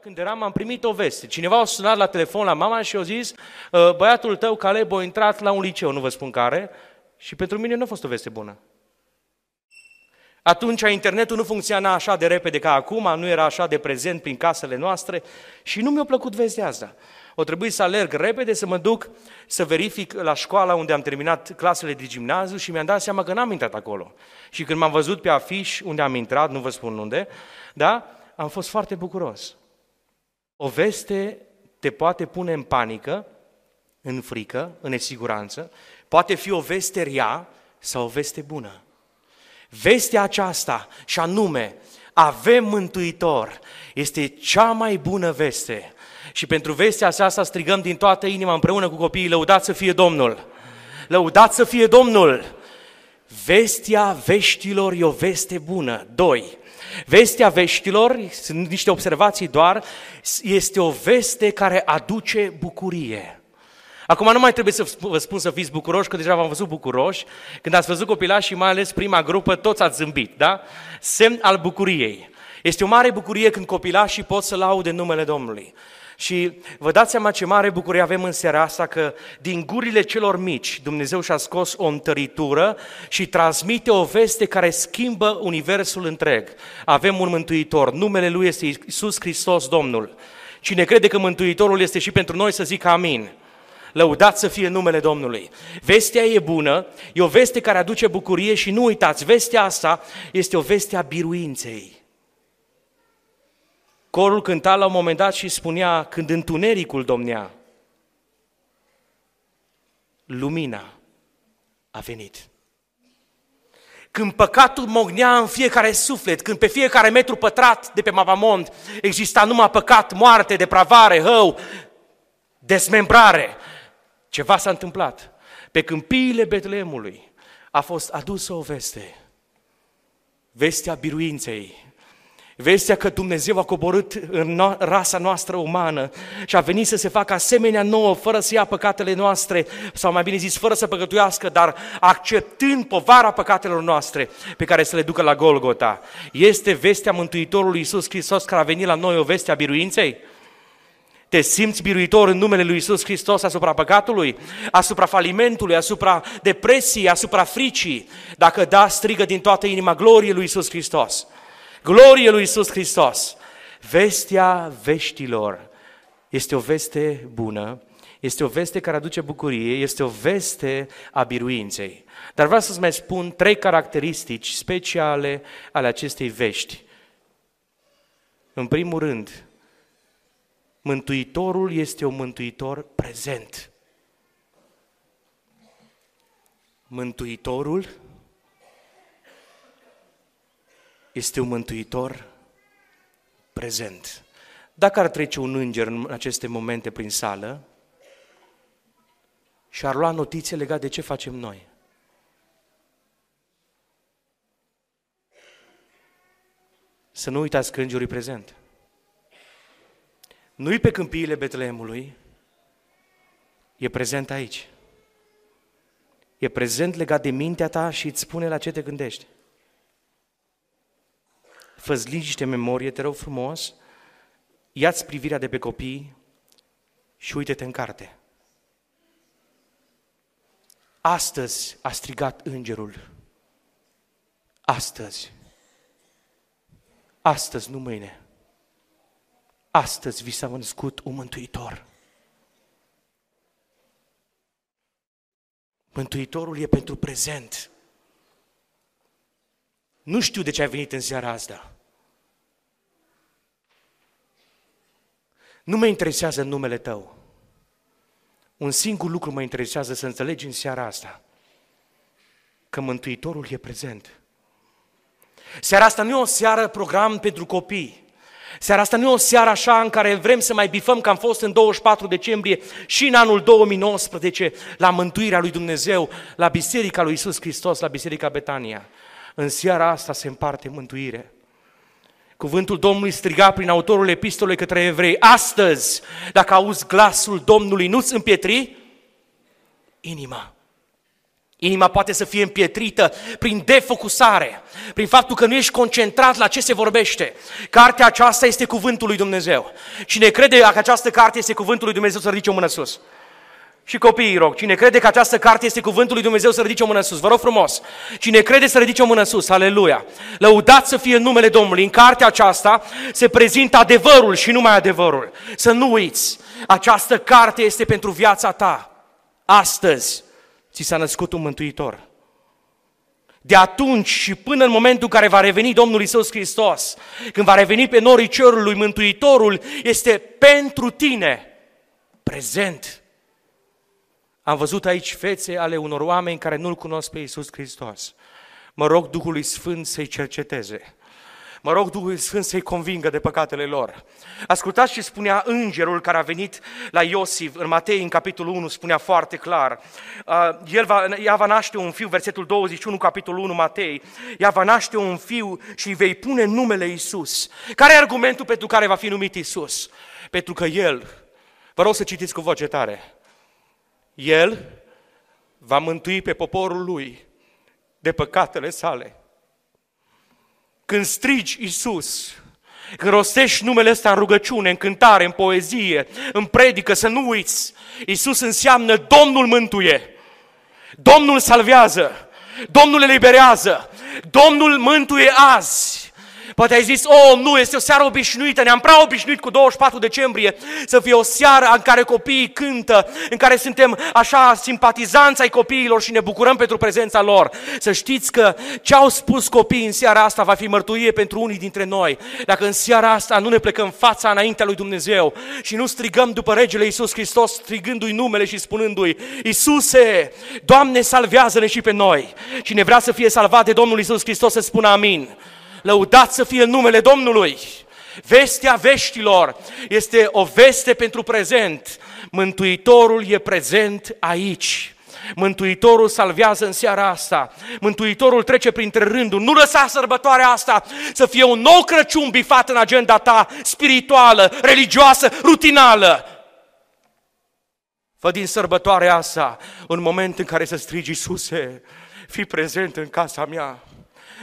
când eram, am primit o veste. Cineva a sunat la telefon la mama și a zis, "Uh, băiatul tău, Caleb, a intrat la un liceu, nu vă spun care, și pentru mine nu a fost o veste bună. Atunci internetul nu funcționa așa de repede ca acum, nu era așa de prezent prin casele noastre și nu mi-a plăcut vestea asta. O trebuit să alerg repede, să mă duc să verific la școala unde am terminat clasele de gimnaziu și mi-am dat seama că n-am intrat acolo. Și când m-am văzut pe afiș unde am intrat, nu vă spun unde, da, am fost foarte bucuros. O veste te poate pune în panică, în frică, în nesiguranță, poate fi o veste rea sau o veste bună. Vestea aceasta, și anume, avem Mântuitor, este cea mai bună veste. Și pentru vestea aceasta strigăm din toată inima împreună cu copiii, lăudați să fie Domnul! Lăudați să fie Domnul! Vestea veștilor e o veste bună. Doi, vestea veștilor, sunt niște observații doar, este o veste care aduce bucurie. Acum nu mai trebuie să vă spun să fiți bucuroși, că deja v-am văzut bucuroși. Când ați văzut copilașii, mai ales prima grupă, toți ați zâmbit, da? Semn al bucuriei. Este o mare bucurie când copilașii pot să laude numele Domnului. Și vă dați seama ce mare bucurie avem în seara asta că din gurile celor mici Dumnezeu și-a scos o întăritură și transmite o veste care schimbă universul întreg. Avem un mântuitor, numele Lui este Iisus Hristos Domnul. Cine crede că Mântuitorul este și pentru noi să zică amin. Lăudați să fie numele Domnului. Vestea e bună, e o veste care aduce bucurie și nu uitați, vestea asta este o veste a biruinței. Corul cânta la un moment dat și spunea, când întunericul domnea, lumina a venit. Când păcatul mognea în fiecare suflet, când pe fiecare metru pătrat de pe Mavamont exista numai păcat, moarte, depravare, hău, desmembrare, ceva s-a întâmplat. Pe câmpiile Betleemului a fost adusă o veste, vestea biruinței, vestea că Dumnezeu a coborât în rasa noastră umană și a venit să se facă asemenea nouă, fără să ia păcatele noastre, sau mai bine zis, fără să păcătuiască, dar acceptând povara păcatelor noastre pe care să le ducă la Golgota. Este vestea Mântuitorului Iisus Hristos care a venit la noi, o veste a biruinței? Te simți biruitor în numele Lui Isus Hristos asupra păcatului, asupra falimentului, asupra depresiei, asupra fricii? Dacă da, strigă din toată inima glorie Lui Isus Hristos. Glorie Lui Isus Hristos. Vestea veștilor este o veste bună, este o veste care aduce bucurie, este o veste a biruinței. Dar vreau să-ți mai spun trei caracteristici speciale ale acestei vești. În primul rând, Mântuitorul este un mântuitor prezent. Mântuitorul este un mântuitor prezent. Dacă ar trece un înger în aceste momente prin sală și ar lua notițe legate de ce facem noi, să nu uitați că îngerul e prezent. Nu-i pe câmpiile Betleemului, e prezent aici. E prezent legat de mintea ta și îți spune la ce te gândești. Fă-ți liniște memorie, te rog frumos, ia-ți privirea de pe copii și uite-te în carte. Astăzi a strigat îngerul. Astăzi. Astăzi, nu mâine. Astăzi vi s-a născut un mântuitor. Mântuitorul e pentru prezent. Nu știu de ce ai venit în seara asta. Nu mă interesează numele tău. Un singur lucru mă interesează să înțelegi în seara asta. Că Mântuitorul e prezent. Seara asta nu e o seară program pentru copii. Seara asta nu e o seară așa în care vrem să mai bifăm că am fost în 24 decembrie și în anul 2019 la mântuirea lui Dumnezeu, la Biserica lui Isus Hristos, la Biserica Betania. În seara asta se împarte mântuire. Cuvântul Domnului striga prin autorul epistolei către evrei, astăzi, dacă auzi glasul Domnului, nu-ți împietri inima. Inima poate să fie împietrită prin defocusare, prin faptul că nu ești concentrat la ce se vorbește. Cartea aceasta este cuvântul lui Dumnezeu. Cine crede că această carte este cuvântul lui Dumnezeu să ridice o mână sus. Și copiii rog, cine crede că această carte este cuvântul lui Dumnezeu să ridice o mână sus. Vă rog frumos. Cine crede să ridice o mână sus. Aleluia. Lăudat să fie numele Domnului. În cartea aceasta se prezintă adevărul și numai adevărul. Să nu uiți. Această carte este pentru viața ta. Astăzi ți s-a născut un mântuitor. De atunci și până în momentul în care va reveni Domnul Isus Hristos, când va reveni pe norii cerului, Mântuitorul este pentru tine prezent. Am văzut aici fețe ale unor oameni care nu-L cunosc pe Isus Hristos. Mă rog Duhului Sfânt să-i cerceteze. Mă rog Duhul Sfânt să-i convingă de păcatele lor. Ascultați ce spunea îngerul care a venit la Iosif în Matei, în capitolul 1, spunea foarte clar. Uh, el va, ea va naște un fiu, versetul 21, capitolul 1, Matei, ea va naște un fiu și îi vei pune numele Isus. Care e argumentul pentru care va fi numit Isus? Pentru că El, vă rog să citiți cu voce tare, El va mântui pe poporul Lui de păcatele sale. Când strigi Isus, când rostești numele ăsta în rugăciune, în cântare, în poezie, în predică, să nu uiți, Isus înseamnă Domnul mântuie, Domnul salvează, Domnul eliberează, Domnul mântuie azi. Poate ai zis, oh, nu, este o seară obișnuită, ne-am prea obișnuit cu 24 decembrie să fie o seară în care copiii cântă, în care suntem așa simpatizanți ai copiilor și ne bucurăm pentru prezența lor. Să știți că ce au spus copiii în seara asta va fi mărturie pentru unii dintre noi. Dacă în seara asta nu ne plecăm fața înaintea lui Dumnezeu și nu strigăm după regele Iisus Hristos, strigându-i numele și spunându-i, Iisuse, Doamne, salvează-ne și pe noi. Cine vrea să fie salvat de Domnul Iisus Hristos să spună amin. Lăudat să fie numele Domnului! Vestea veștilor este o veste pentru prezent. Mântuitorul e prezent aici. Mântuitorul salvează în seara asta. Mântuitorul trece printre rânduri. Nu lăsa sărbătoarea asta să fie un nou Crăciun bifat în agenda ta spirituală, religioasă, rutinală. Fă din sărbătoarea asta un moment în care să strigi Iisuse, fi prezent în casa mea.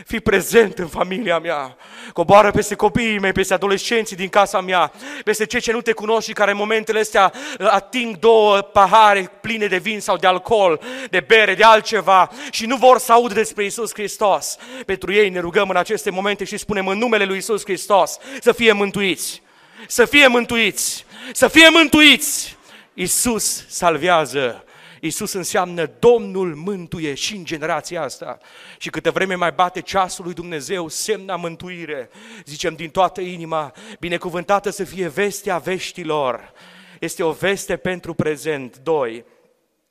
Fii prezent în familia mea. Coboară peste copiii mei, peste adolescenții din casa mea, peste cei ce nu te cunosc și care în momentele astea uh, ating două pahare pline de vin sau de alcool, de bere, de altceva și nu vor să audă despre Isus Hristos. Pentru ei ne rugăm în aceste momente și spunem în numele lui Isus Hristos să fie mântuiți. Să fie mântuiți. Să fie mântuiți. Isus salvează Isus înseamnă Domnul mântuie și în generația asta. Și câte vreme mai bate ceasul lui Dumnezeu, semna mântuire, zicem din toată inima, binecuvântată să fie vestea veștilor. Este o veste pentru prezent. Doi,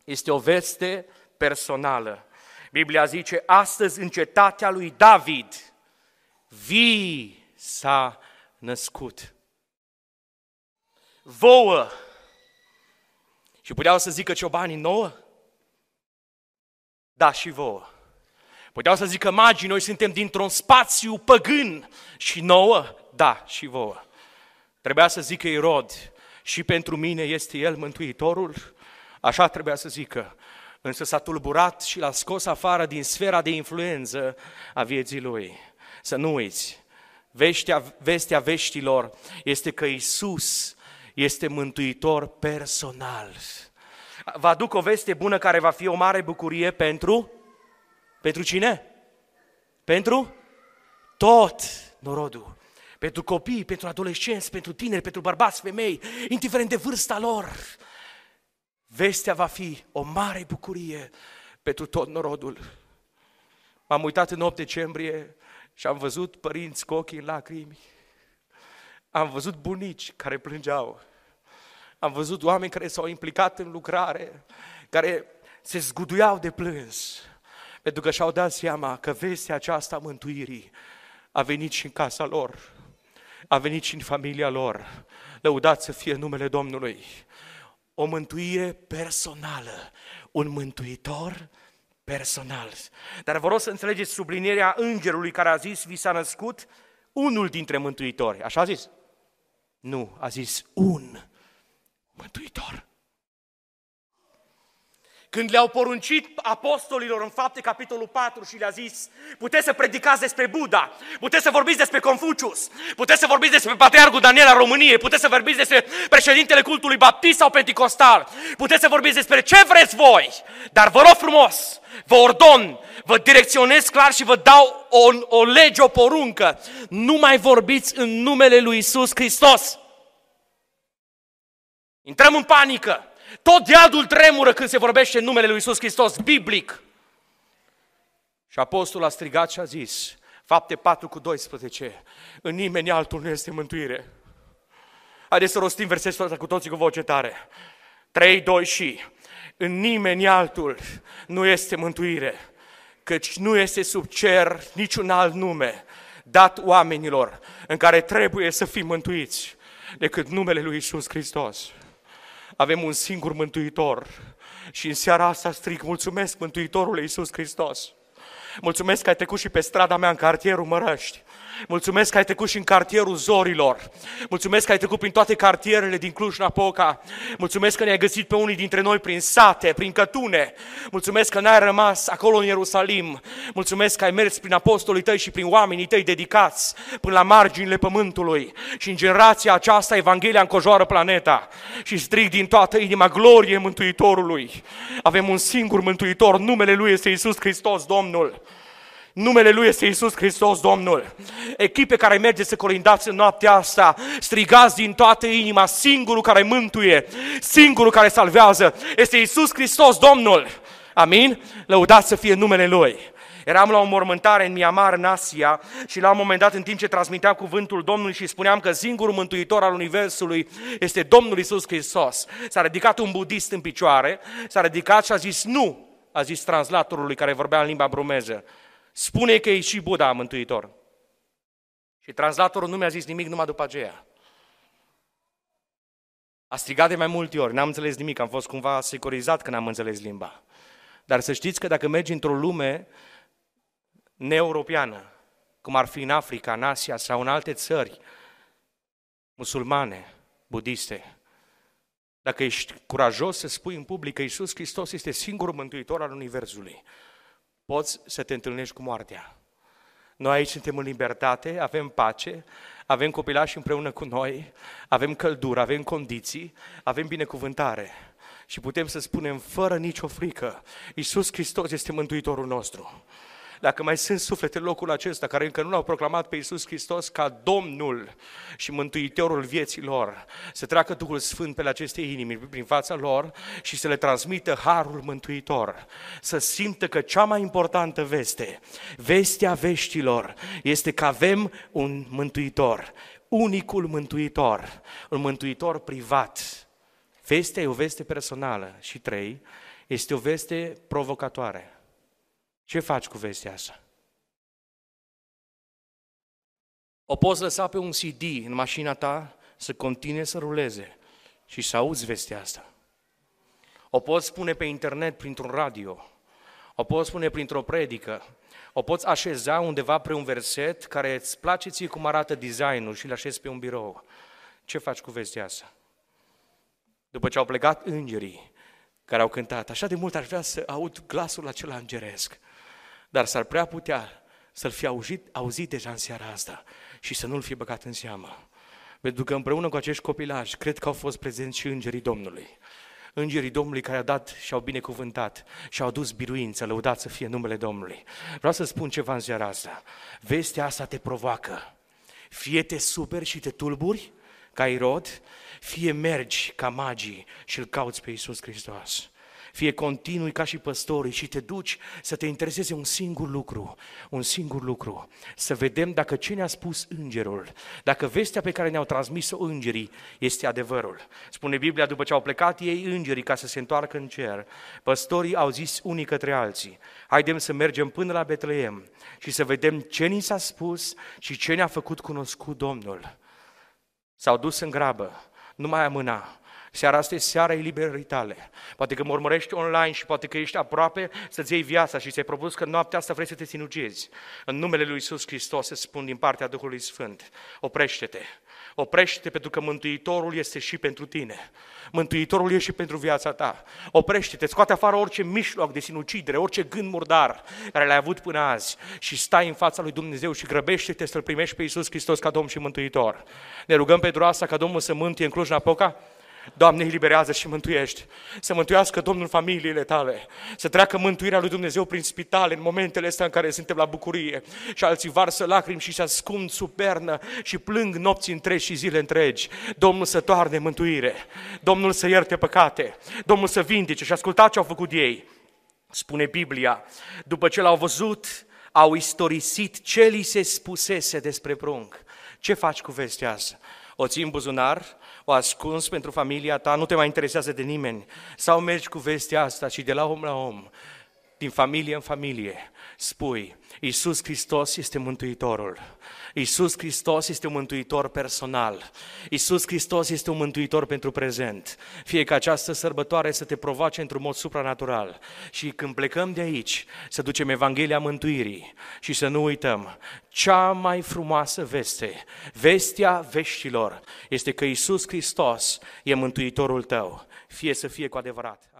este o veste personală. Biblia zice, astăzi în cetatea lui David, vii s-a născut. Vouă și puteau să zică ciobanii nouă? Da, și vouă. Puteau să zică magii, noi suntem dintr-un spațiu păgân și nouă? Da, și vouă. Trebuia să zică Irod, și pentru mine este El Mântuitorul? Așa trebuia să zică. Însă s-a tulburat și l-a scos afară din sfera de influență a vieții lui. Să nu uiți, vestea, vestea veștilor este că Isus este mântuitor personal. Vă aduc o veste bună care va fi o mare bucurie pentru... Pentru cine? Pentru tot norodul. Pentru copii, pentru adolescenți, pentru tineri, pentru bărbați, femei, indiferent de vârsta lor. Vestea va fi o mare bucurie pentru tot norodul. M-am uitat în 8 decembrie și am văzut părinți cu ochii în lacrimi am văzut bunici care plângeau. Am văzut oameni care s-au implicat în lucrare, care se zguduiau de plâns, pentru că și-au dat seama că vestea aceasta a mântuirii a venit și în casa lor, a venit și în familia lor. Lăudat să fie numele Domnului. O mântuire personală, un mântuitor personal. Dar vă rog să înțelegeți sublinierea îngerului care a zis, vi s-a născut unul dintre mântuitori. Așa a zis? Nu, a zis un mântuitor. Când le-au poruncit apostolilor în fapte capitolul 4 și le-a zis, puteți să predicați despre Buddha, puteți să vorbiți despre Confucius, puteți să vorbiți despre Patriarhul Daniel al României, puteți să vorbiți despre președintele cultului baptist sau penticostal, puteți să vorbiți despre ce vreți voi, dar vă rog frumos, vă ordon, vă direcționez clar și vă dau o, o lege, o poruncă. Nu mai vorbiți în numele lui Isus Hristos. Intrăm în panică. Tot diadul tremură când se vorbește în numele lui Isus Hristos, biblic. Și apostolul a strigat și a zis, fapte 4 cu 12, în nimeni altul nu este mântuire. Haideți să rostim versetul ăsta cu toții cu voce tare. 3, 2 și în nimeni altul nu este mântuire, căci nu este sub cer niciun alt nume dat oamenilor în care trebuie să fim mântuiți decât numele lui Isus Hristos. Avem un singur mântuitor și în seara asta stric, mulțumesc Mântuitorului Iisus Hristos. Mulțumesc că ai trecut și pe strada mea în cartierul Mărăști. Mulțumesc că ai trecut și în cartierul Zorilor. Mulțumesc că ai trecut prin toate cartierele din Cluj-Napoca. Mulțumesc că ne-ai găsit pe unii dintre noi prin sate, prin cătune. Mulțumesc că n-ai rămas acolo în Ierusalim. Mulțumesc că ai mers prin apostolii tăi și prin oamenii tăi dedicați până la marginile pământului. Și în generația aceasta Evanghelia încojoară planeta. Și strig din toată inima glorie Mântuitorului. Avem un singur Mântuitor, numele Lui este Isus Hristos, Domnul. Numele Lui este Isus Hristos, Domnul. Echipe care mergeți să colindați în noaptea asta, strigați din toată inima, singurul care mântuie, singurul care salvează, este Isus Hristos, Domnul. Amin? Lăudați să fie numele Lui. Eram la o mormântare în Myanmar, în Asia, și la un moment dat, în timp ce transmiteam cuvântul Domnului și spuneam că singurul mântuitor al Universului este Domnul Isus Hristos, s-a ridicat un budist în picioare, s-a ridicat și a zis nu, a zis translatorului care vorbea în limba brumeză spune că e și Buddha mântuitor. Și translatorul nu mi-a zis nimic numai după aceea. A strigat de mai multe ori, n-am înțeles nimic, am fost cumva securizat că n-am înțeles limba. Dar să știți că dacă mergi într-o lume neeuropeană, cum ar fi în Africa, în Asia sau în alte țări musulmane, budiste, dacă ești curajos să spui în public că Iisus Hristos este singurul mântuitor al Universului, poți să te întâlnești cu moartea. Noi aici suntem în libertate, avem pace, avem copilași împreună cu noi, avem căldură, avem condiții, avem binecuvântare. Și putem să spunem fără nicio frică, Iisus Hristos este Mântuitorul nostru. Dacă mai sunt suflete în locul acesta care încă nu l-au proclamat pe Iisus Hristos ca Domnul și Mântuitorul vieții lor, să treacă Duhul Sfânt pe la aceste inimi prin fața lor și să le transmită harul mântuitor, să simtă că cea mai importantă veste, vestea veștilor, este că avem un mântuitor, unicul mântuitor, un mântuitor privat. Vestea e o veste personală și trei, este o veste provocatoare. Ce faci cu vestea asta? O poți lăsa pe un CD în mașina ta să continue să ruleze și să auzi vestea asta. O poți spune pe internet printr-un radio. O poți spune printr-o predică. O poți așeza undeva pre un verset care îți place ție cum arată designul și îl așezi pe un birou. Ce faci cu vestea asta? După ce au plecat îngerii care au cântat, așa de mult aș vrea să aud glasul acela îngeresc. Dar s-ar prea putea să-l fi auzit, auzit deja în seara asta și să nu-l fi băgat în seamă. Pentru că împreună cu acești copilași, cred că au fost prezenți și îngerii Domnului. Îngerii Domnului care au dat și au binecuvântat și au dus biruință, lăudat să fie numele Domnului. Vreau să spun ceva în seara asta. Vestea asta te provoacă. Fie te superi și te tulburi, ca Irod, fie mergi ca magii și îl cauți pe Iisus Hristos fie continui ca și păstorii și te duci să te intereseze un singur lucru, un singur lucru, să vedem dacă ce ne-a spus îngerul, dacă vestea pe care ne-au transmis-o îngerii este adevărul. Spune Biblia, după ce au plecat ei îngerii ca să se întoarcă în cer, păstorii au zis unii către alții, haidem să mergem până la Betleem și să vedem ce ni s-a spus și ce ne-a făcut cunoscut Domnul. S-au dus în grabă, nu mai amâna, Seara asta e seara eliberării tale. Poate că mă urmărești online și poate că ești aproape să-ți iei viața și ți-ai propus că noaptea asta vrei să te sinucezi. În numele Lui Iisus Hristos să spun din partea Duhului Sfânt, oprește-te, Oprește pentru că Mântuitorul este și pentru tine. Mântuitorul este și pentru viața ta. Oprește-te, scoate afară orice mișloc de sinucidere, orice gând murdar care l-ai avut până azi și stai în fața lui Dumnezeu și grăbește-te să-L primești pe Iisus Hristos ca Domn și Mântuitor. Ne rugăm pentru asta ca Domnul să mântuie în Cluj-Napoca? Doamne, eliberează și mântuiești. Să mântuiască Domnul familiile tale. Să treacă mântuirea lui Dumnezeu prin spitale în momentele astea în care suntem la bucurie. Și alții varsă lacrimi și se ascund sub pernă și plâng nopți întregi și zile întregi. Domnul să toarne mântuire. Domnul să ierte păcate. Domnul să vindece. Și ascultați ce au făcut ei. Spune Biblia, după ce l-au văzut, au istorisit ce li se spusese despre prunc. Ce faci cu vestea asta? O ții în buzunar, o ascuns pentru familia ta, nu te mai interesează de nimeni. Sau mergi cu vestea asta și de la om la om, din familie în familie, spui, Iisus Hristos este Mântuitorul. Iisus Hristos este un mântuitor personal. Iisus Hristos este un mântuitor pentru prezent. Fie ca această sărbătoare să te provoace într-un mod supranatural. Și când plecăm de aici, să ducem Evanghelia mântuirii și să nu uităm, cea mai frumoasă veste, vestea veștilor, este că Iisus Hristos e mântuitorul tău. Fie să fie cu adevărat. Amin.